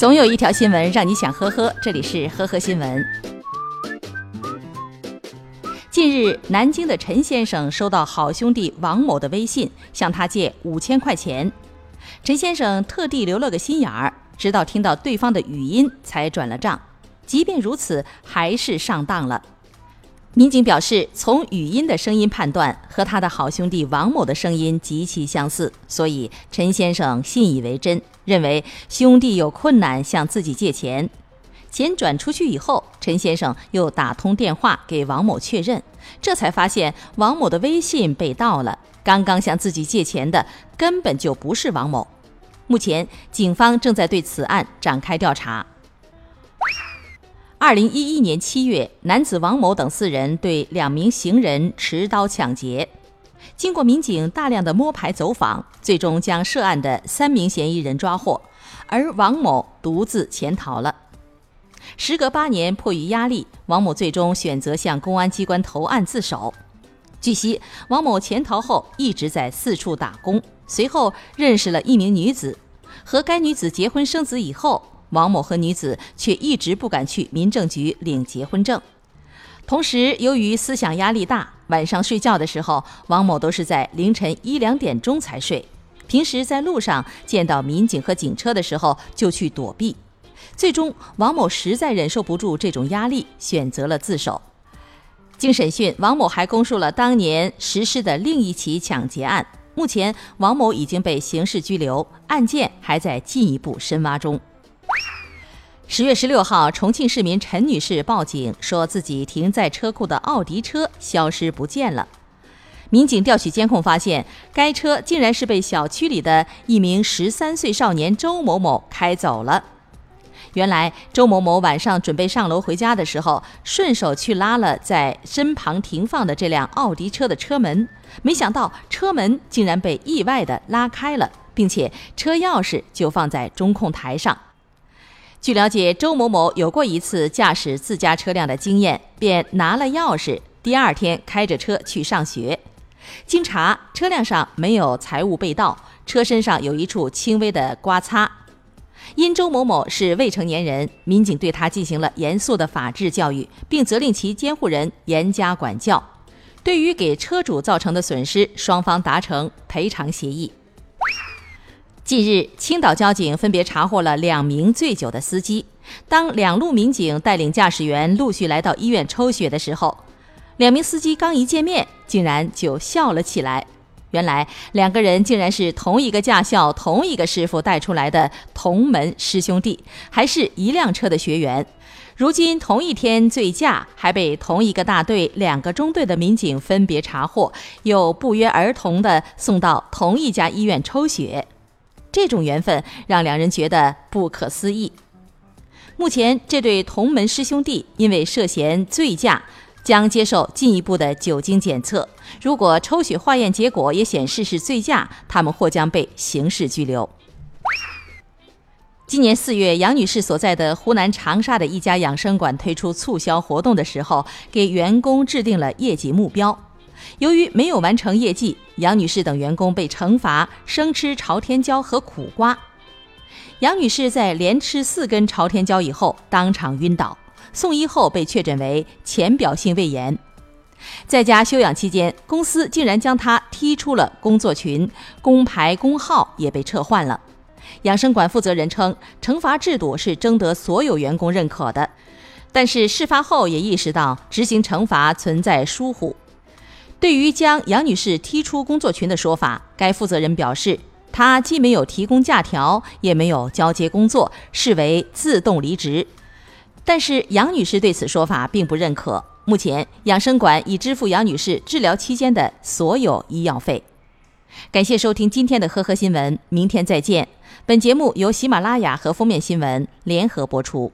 总有一条新闻让你想呵呵，这里是呵呵新闻。近日，南京的陈先生收到好兄弟王某的微信，向他借五千块钱。陈先生特地留了个心眼儿，直到听到对方的语音才转了账。即便如此，还是上当了。民警表示，从语音的声音判断，和他的好兄弟王某的声音极其相似，所以陈先生信以为真，认为兄弟有困难向自己借钱。钱转出去以后，陈先生又打通电话给王某确认，这才发现王某的微信被盗了。刚刚向自己借钱的根本就不是王某。目前，警方正在对此案展开调查。二零一一年七月，男子王某等四人对两名行人持刀抢劫。经过民警大量的摸排走访，最终将涉案的三名嫌疑人抓获，而王某独自潜逃了。时隔八年，迫于压力，王某最终选择向公安机关投案自首。据悉，王某潜逃后一直在四处打工，随后认识了一名女子，和该女子结婚生子以后。王某和女子却一直不敢去民政局领结婚证，同时由于思想压力大，晚上睡觉的时候，王某都是在凌晨一两点钟才睡。平时在路上见到民警和警车的时候就去躲避。最终，王某实在忍受不住这种压力，选择了自首。经审讯，王某还供述了当年实施的另一起抢劫案。目前，王某已经被刑事拘留，案件还在进一步深挖中。十月十六号，重庆市民陈女士报警，说自己停在车库的奥迪车消失不见了。民警调取监控发现，该车竟然是被小区里的一名十三岁少年周某某开走了。原来，周某某晚上准备上楼回家的时候，顺手去拉了在身旁停放的这辆奥迪车的车门，没想到车门竟然被意外的拉开了，并且车钥匙就放在中控台上。据了解，周某某有过一次驾驶自家车辆的经验，便拿了钥匙，第二天开着车去上学。经查，车辆上没有财物被盗，车身上有一处轻微的刮擦。因周某某是未成年人，民警对他进行了严肃的法制教育，并责令其监护人严加管教。对于给车主造成的损失，双方达成赔偿协议。近日，青岛交警分别查获了两名醉酒的司机。当两路民警带领驾驶员陆续来到医院抽血的时候，两名司机刚一见面，竟然就笑了起来。原来，两个人竟然是同一个驾校、同一个师傅带出来的同门师兄弟，还是一辆车的学员。如今同一天醉驾，还被同一个大队两个中队的民警分别查获，又不约而同地送到同一家医院抽血。这种缘分让两人觉得不可思议。目前，这对同门师兄弟因为涉嫌醉驾，将接受进一步的酒精检测。如果抽血化验结果也显示是醉驾，他们或将被刑事拘留。今年四月，杨女士所在的湖南长沙的一家养生馆推出促销活动的时候，给员工制定了业绩目标。由于没有完成业绩，杨女士等员工被惩罚生吃朝天椒和苦瓜。杨女士在连吃四根朝天椒以后当场晕倒，送医后被确诊为浅表性胃炎。在家休养期间，公司竟然将她踢出了工作群，工牌工号也被撤换了。养生馆负责人称，惩罚制度是征得所有员工认可的，但是事发后也意识到执行惩罚存在疏忽。对于将杨女士踢出工作群的说法，该负责人表示，他既没有提供假条，也没有交接工作，视为自动离职。但是杨女士对此说法并不认可。目前，养生馆已支付杨女士治疗期间的所有医药费。感谢收听今天的呵呵新闻，明天再见。本节目由喜马拉雅和封面新闻联合播出。